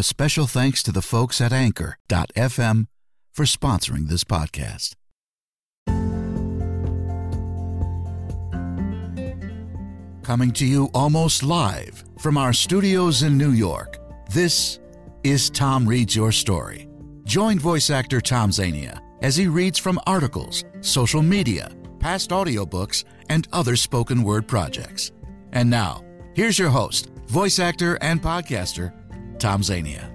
A special thanks to the folks at Anchor.fm for sponsoring this podcast. Coming to you almost live from our studios in New York, this is Tom Reads Your Story. Join voice actor Tom Zania as he reads from articles, social media, past audiobooks, and other spoken word projects. And now, here's your host, voice actor and podcaster, Tom Zania.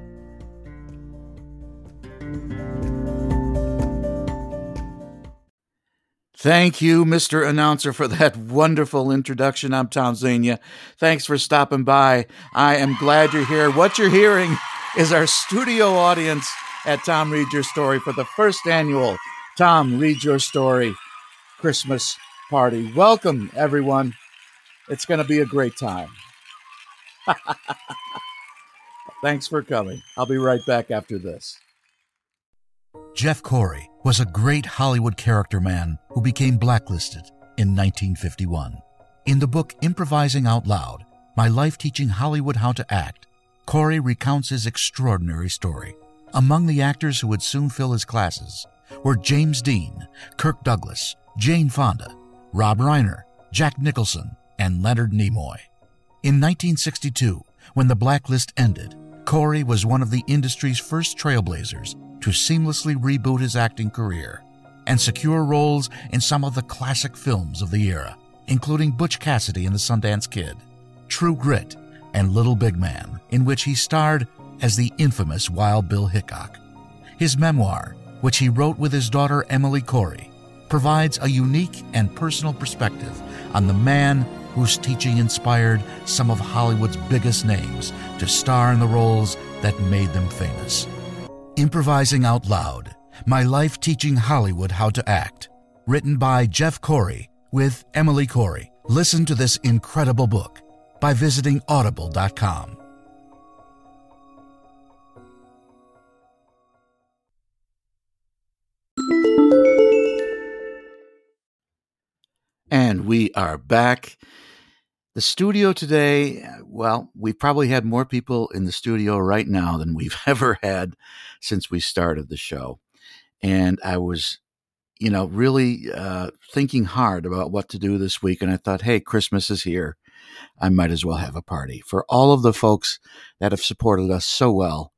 Thank you, Mr. Announcer, for that wonderful introduction. I'm Tom Zania. Thanks for stopping by. I am glad you're here. What you're hearing is our studio audience at Tom Read Your Story for the first annual Tom Read Your Story Christmas party. Welcome, everyone. It's going to be a great time. Thanks for coming. I'll be right back after this. Jeff Corey was a great Hollywood character man who became blacklisted in 1951. In the book Improvising Out Loud My Life Teaching Hollywood How to Act, Corey recounts his extraordinary story. Among the actors who would soon fill his classes were James Dean, Kirk Douglas, Jane Fonda, Rob Reiner, Jack Nicholson, and Leonard Nimoy. In 1962, when the blacklist ended, Corey was one of the industry's first trailblazers to seamlessly reboot his acting career and secure roles in some of the classic films of the era, including Butch Cassidy and the Sundance Kid, True Grit, and Little Big Man, in which he starred as the infamous Wild Bill Hickok. His memoir, which he wrote with his daughter Emily Corey, provides a unique and personal perspective on the man whose teaching inspired some of Hollywood's biggest names to star in the roles that made them famous. Improvising Out Loud My Life Teaching Hollywood How to Act, written by Jeff Corey with Emily Corey. Listen to this incredible book by visiting audible.com. And we are back. The studio today, well, we probably had more people in the studio right now than we've ever had since we started the show. And I was, you know, really uh, thinking hard about what to do this week. And I thought, hey, Christmas is here. I might as well have a party for all of the folks that have supported us so well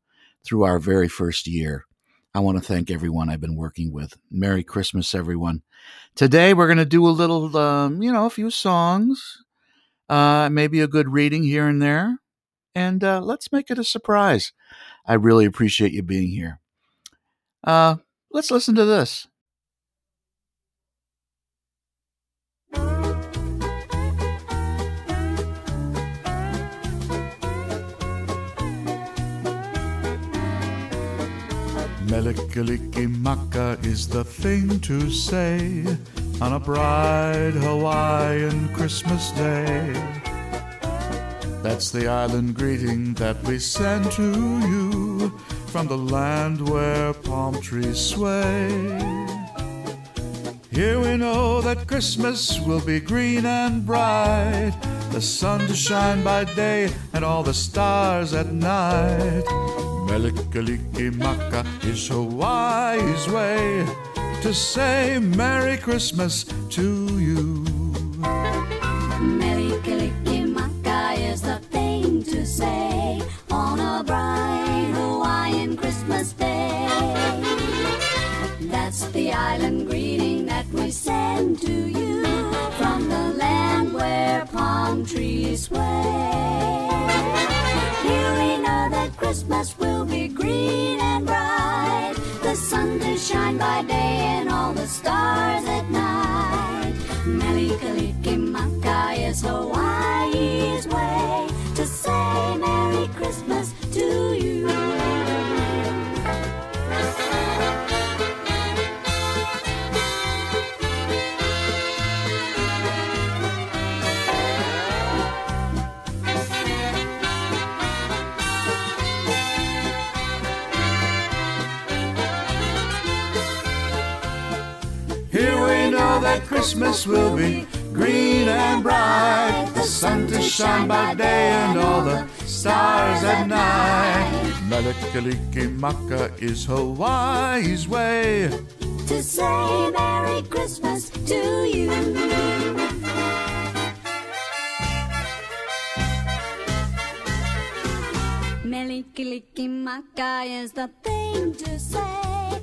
through our very first year. I want to thank everyone I've been working with. Merry Christmas, everyone. Today we're going to do a little, um, you know, a few songs, uh, maybe a good reading here and there, and uh, let's make it a surprise. I really appreciate you being here. Uh, let's listen to this. Mele Kalikimaka is the thing to say on a bright Hawaiian Christmas day. That's the island greeting that we send to you from the land where palm trees sway. Here we know that Christmas will be green and bright, the sun to shine by day and all the stars at night. Mele Kalikimaka is Hawaii's way to say Merry Christmas to you. Mele Kalikimaka is the thing to say on a bright Hawaiian Christmas day. That's the island greeting that we send to you from the land where palm trees sway. Here we know that Christmas will by day and all the stars at night. Melikalikimaka is Hawaii's way Christmas will be green and bright, the sun to shine by day and all the stars at night. Mele Kalikimaka is Hawaii's way to say Merry Christmas to you. Mele Kalikimaka is the thing to say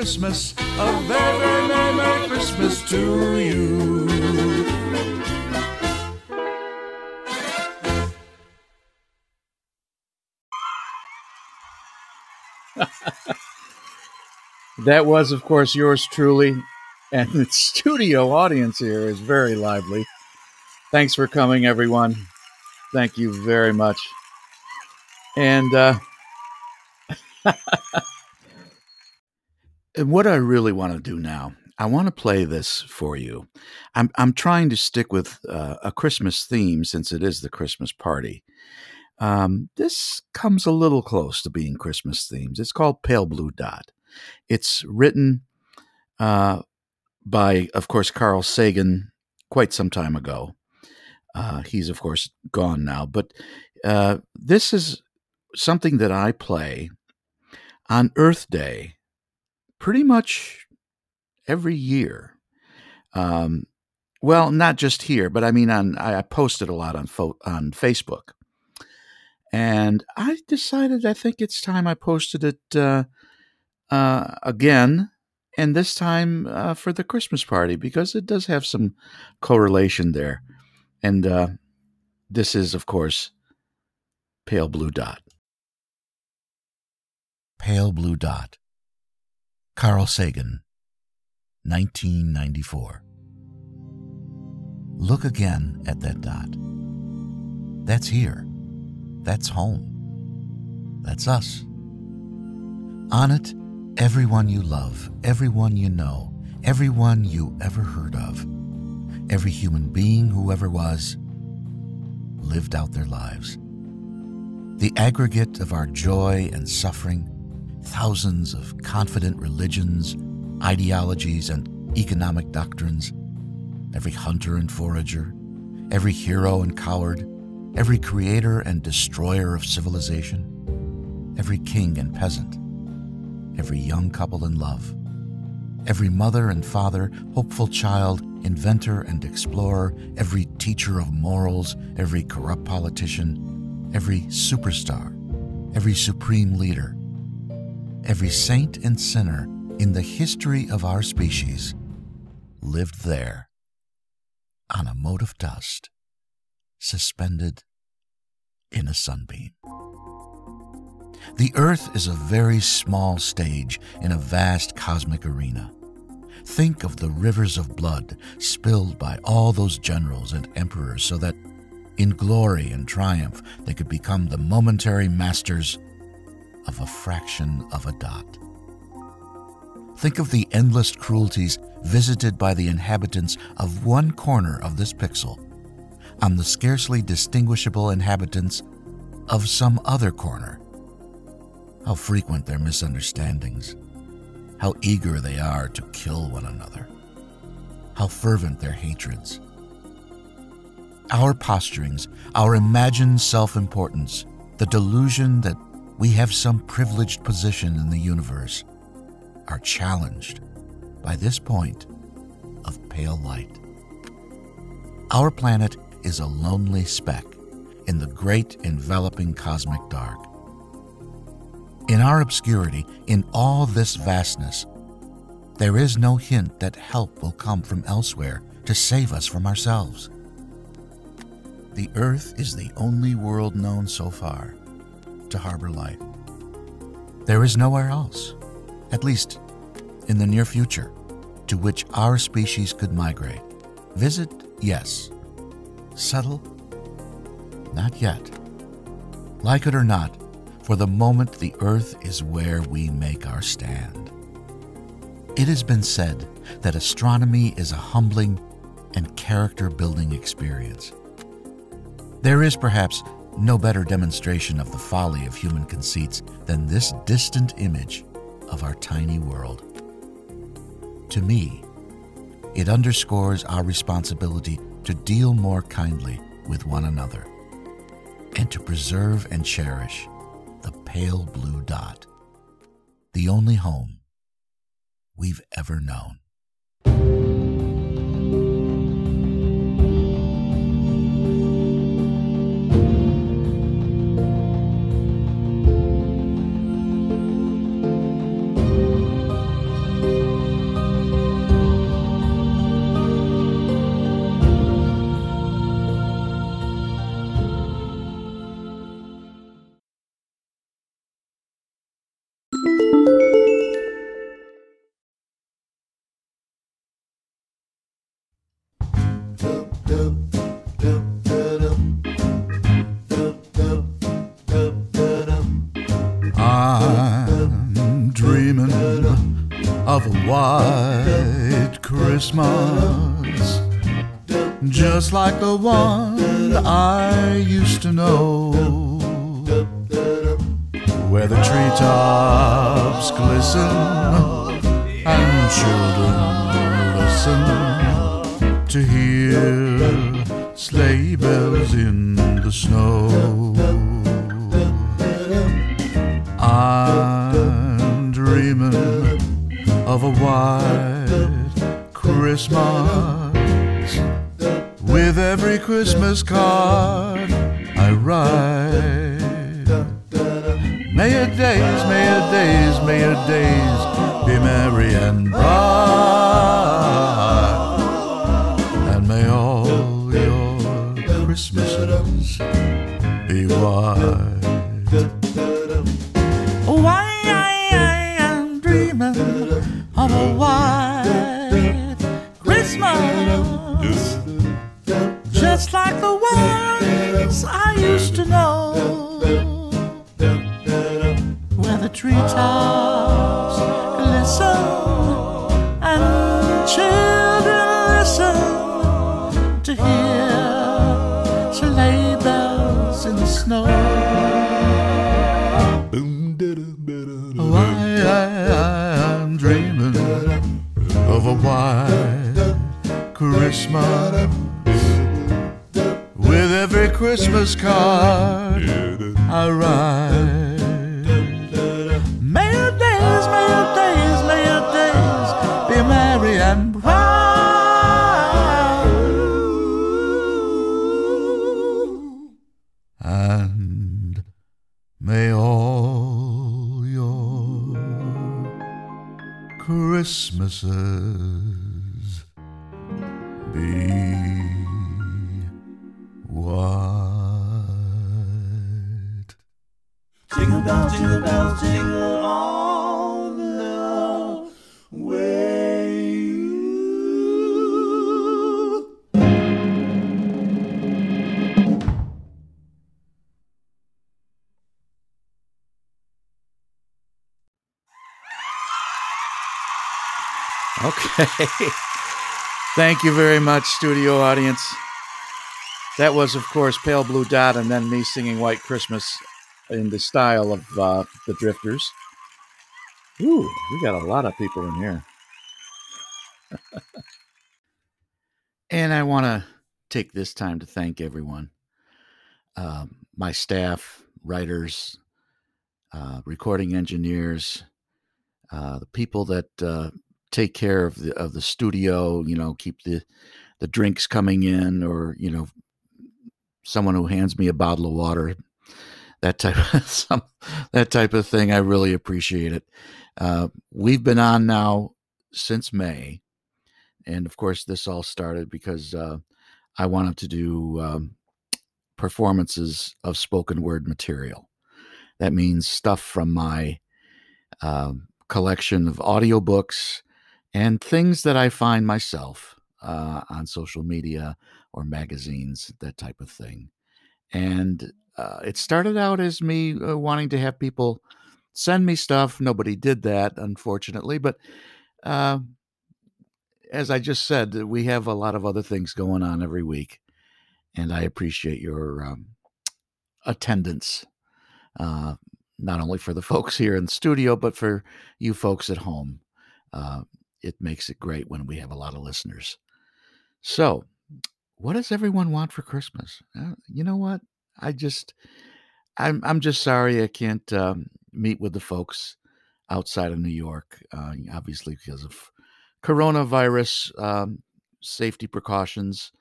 Christmas, a very very Merry, Merry Christmas to you. that was, of course, yours truly. And the studio audience here is very lively. Thanks for coming, everyone. Thank you very much. And uh, what I really want to do now, I want to play this for you. I'm I'm trying to stick with uh, a Christmas theme since it is the Christmas party. Um, this comes a little close to being Christmas themes. It's called Pale Blue Dot. It's written uh, by, of course, Carl Sagan quite some time ago. Uh, he's, of course, gone now. But uh, this is something that I play on Earth Day pretty much every year. Um, well, not just here, but I mean, on I posted a lot on fo- on Facebook, and I decided I think it's time I posted it uh, uh, again, and this time uh, for the Christmas party because it does have some correlation there. And uh, this is, of course, Pale Blue Dot. Pale Blue Dot. Carl Sagan, 1994. Look again at that dot. That's here. That's home. That's us. On it, everyone you love, everyone you know, everyone you ever heard of every human being who ever was lived out their lives. The aggregate of our joy and suffering, thousands of confident religions, ideologies, and economic doctrines, every hunter and forager, every hero and coward, every creator and destroyer of civilization, every king and peasant, every young couple in love, every mother and father, hopeful child, inventor and explorer, every teacher of morals, every corrupt politician, every superstar, every supreme leader, every saint and sinner in the history of our species lived there on a mote of dust suspended in a sunbeam. The Earth is a very small stage in a vast cosmic arena. Think of the rivers of blood spilled by all those generals and emperors so that, in glory and triumph, they could become the momentary masters of a fraction of a dot. Think of the endless cruelties visited by the inhabitants of one corner of this pixel on the scarcely distinguishable inhabitants of some other corner. How frequent their misunderstandings how eager they are to kill one another, how fervent their hatreds. Our posturings, our imagined self importance, the delusion that we have some privileged position in the universe, are challenged by this point of pale light. Our planet is a lonely speck in the great enveloping cosmic dark. In our obscurity, in all this vastness, there is no hint that help will come from elsewhere to save us from ourselves. The Earth is the only world known so far to harbor life. There is nowhere else, at least in the near future, to which our species could migrate. Visit, yes. Settle, not yet. Like it or not, for the moment the earth is where we make our stand. It has been said that astronomy is a humbling and character building experience. There is perhaps no better demonstration of the folly of human conceits than this distant image of our tiny world. To me, it underscores our responsibility to deal more kindly with one another and to preserve and cherish the pale blue dot, the only home we've ever known. Like the one I used to know, where the treetops glisten and children listen to hear sleigh bells in the snow. I'm dreaming of a white Christmas every Christmas card I write. May your days, may your days, may your days be merry and bright, Christmases be white. Jingle bells, jingle bells, jingle Thank you very much, studio audience. That was, of course, Pale Blue Dot, and then me singing White Christmas in the style of uh, the Drifters. Ooh, we got a lot of people in here. and I want to take this time to thank everyone um, my staff, writers, uh, recording engineers, uh, the people that uh, take care of the of the studio. You know, keep the the drinks coming in, or you know, someone who hands me a bottle of water. That type of some, that type of thing. I really appreciate it. Uh, we've been on now since May, and of course, this all started because uh, I wanted to do um, performances of spoken word material. That means stuff from my um, collection of audiobooks and things that I find myself uh, on social media or magazines, that type of thing. And uh, it started out as me uh, wanting to have people send me stuff. Nobody did that, unfortunately. But uh, as I just said, we have a lot of other things going on every week. And I appreciate your um, attendance, uh, not only for the folks here in the studio, but for you folks at home. Uh, it makes it great when we have a lot of listeners. So, what does everyone want for Christmas? Uh, you know what? I just, I'm, I'm just sorry I can't um, meet with the folks outside of New York, uh, obviously because of coronavirus um, safety precautions.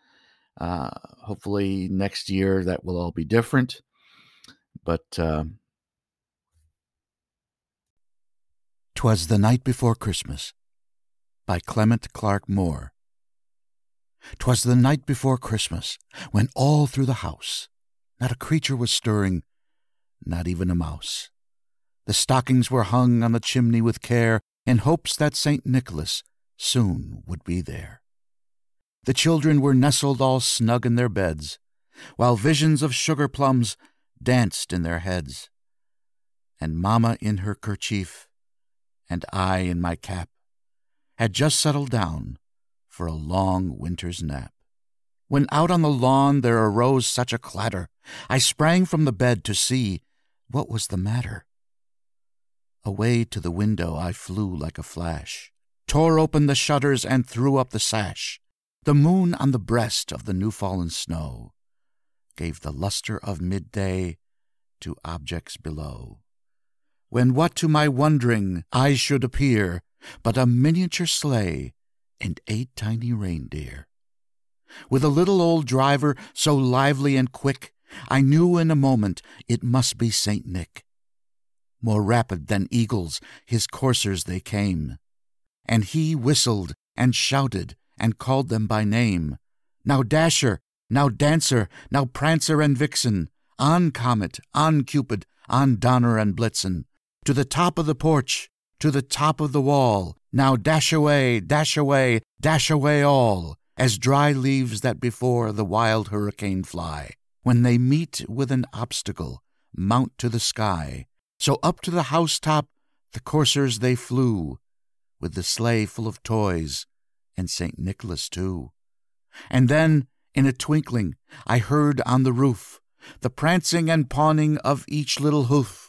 Uh, hopefully next year that will all be different. But uh, "Twas the Night Before Christmas" by Clement Clarke Moore. 'Twas the night before Christmas, when all through the house not a creature was stirring, not even a mouse. The stockings were hung on the chimney with care, in hopes that St. Nicholas soon would be there. The children were nestled all snug in their beds, while visions of sugar plums danced in their heads. And Mamma in her kerchief, and I in my cap, had just settled down for a long winter's nap. When out on the lawn there arose such a clatter, I sprang from the bed to see what was the matter. Away to the window I flew like a flash, tore open the shutters and threw up the sash. The moon on the breast of the new fallen snow gave the luster of midday to objects below. When what to my wondering eyes should appear but a miniature sleigh and eight tiny reindeer. With a little old driver so lively and quick, I knew in a moment it must be Saint Nick. More rapid than eagles, his coursers they came, and he whistled and shouted and called them by name. Now Dasher, now Dancer, now Prancer and Vixen, on Comet, on Cupid, on Donner and Blitzen, to the top of the porch, to the top of the wall, now dash away, dash away, dash away all, as dry leaves that before the wild hurricane fly. When they meet with an obstacle, mount to the sky. So up to the housetop the coursers they flew, with the sleigh full of toys, and St. Nicholas too. And then, in a twinkling, I heard on the roof the prancing and pawing of each little hoof.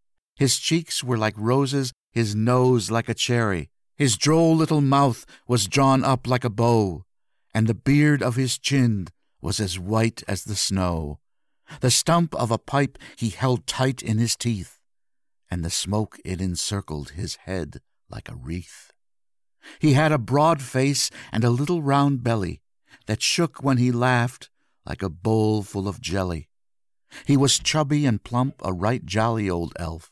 His cheeks were like roses, his nose like a cherry, his droll little mouth was drawn up like a bow, and the beard of his chin was as white as the snow. The stump of a pipe he held tight in his teeth, and the smoke it encircled his head like a wreath. He had a broad face and a little round belly that shook when he laughed like a bowl full of jelly. He was chubby and plump, a right jolly old elf,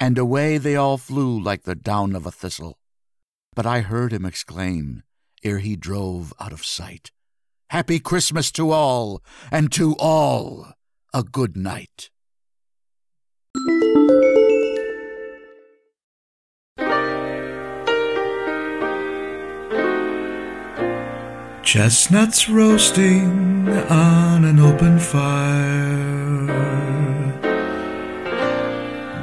and away they all flew like the down of a thistle. But I heard him exclaim, ere he drove out of sight, Happy Christmas to all, and to all a good night. Chestnuts roasting on an open fire.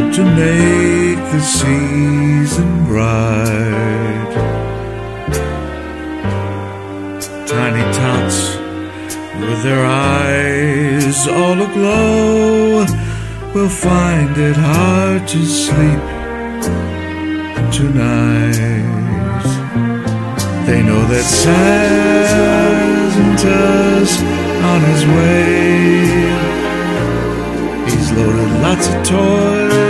help to make the season bright. Tiny tots with their eyes all aglow will find it hard to sleep tonight. They know that Santa's on his way. He's loaded lots of toys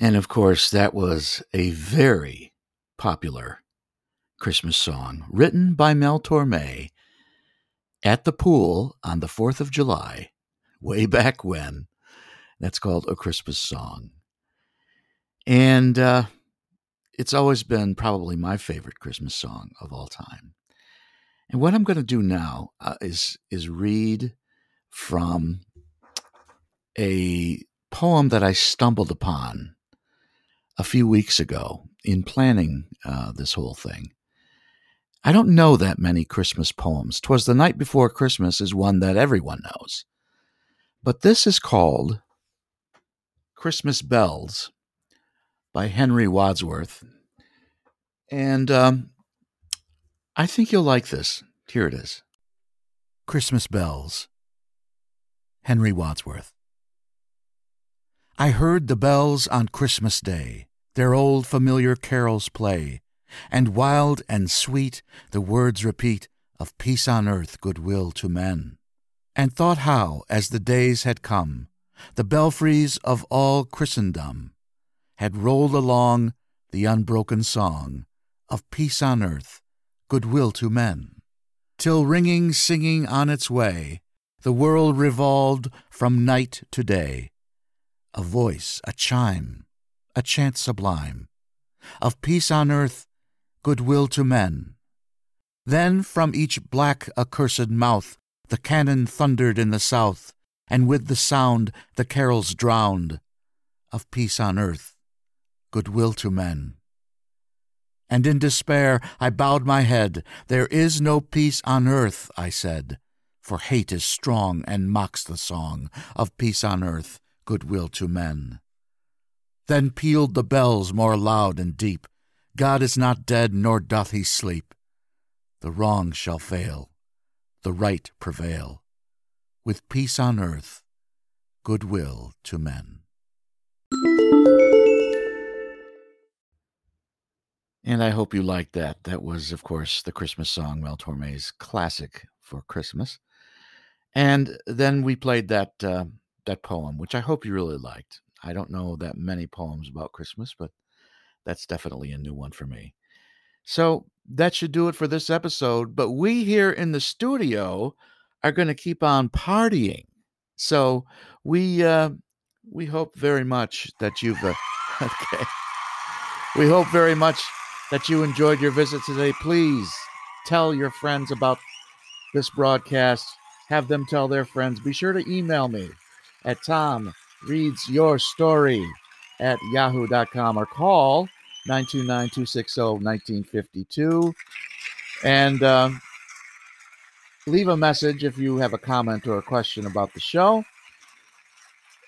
And of course, that was a very popular Christmas song written by Mel Torme at the pool on the 4th of July, way back when. That's called A Christmas Song. And uh, it's always been probably my favorite Christmas song of all time. And what I'm going to do now uh, is is read from a poem that I stumbled upon a few weeks ago in planning uh, this whole thing. I don't know that many Christmas poems. Twas the Night Before Christmas is one that everyone knows. But this is called Christmas Bells by Henry Wadsworth. And um, I think you'll like this. Here it is Christmas Bells. Henry Wadsworth. I heard the bells on Christmas Day, their old familiar carols play, and wild and sweet the words repeat of peace on earth, goodwill to men. And thought how, as the days had come, the belfries of all Christendom had rolled along the unbroken song of peace on earth, goodwill to men, till ringing, singing on its way, the world revolved from night to day a voice, a chime, a chant sublime, of peace on earth, goodwill to men. Then from each black accursed mouth the cannon thundered in the south, and with the sound the carols drowned, of peace on earth, goodwill to men. And in despair I bowed my head. There is no peace on earth, I said, for hate is strong and mocks the song of peace on earth, goodwill to men. Then pealed the bells more loud and deep. God is not dead, nor doth he sleep. The wrong shall fail, the right prevail, with peace on earth, goodwill to men. And I hope you liked that. That was, of course, the Christmas song, Mel Torme's classic for Christmas. And then we played that uh, that poem, which I hope you really liked. I don't know that many poems about Christmas, but that's definitely a new one for me. So that should do it for this episode. But we here in the studio are going to keep on partying. So we uh, we hope very much that you've uh, okay. We hope very much that you enjoyed your visit today. Please tell your friends about this broadcast. Have them tell their friends. Be sure to email me at Tom Reads Your Story at yahoo.com or call 929 260 1952. And uh, leave a message if you have a comment or a question about the show.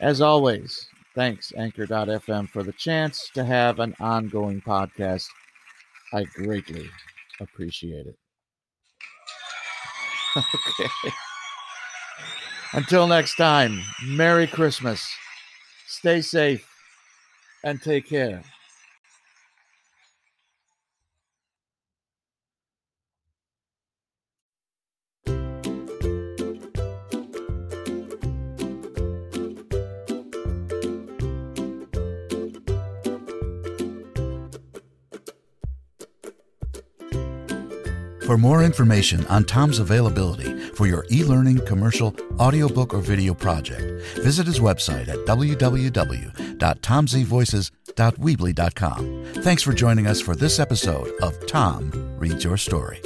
As always, thanks Anchor.fm for the chance to have an ongoing podcast. I greatly appreciate it. okay. Until next time, Merry Christmas. Stay safe and take care. For more information on Tom's availability for your e learning, commercial, audiobook, or video project, visit his website at www.tomzvoices.weebly.com. Thanks for joining us for this episode of Tom Reads Your Story.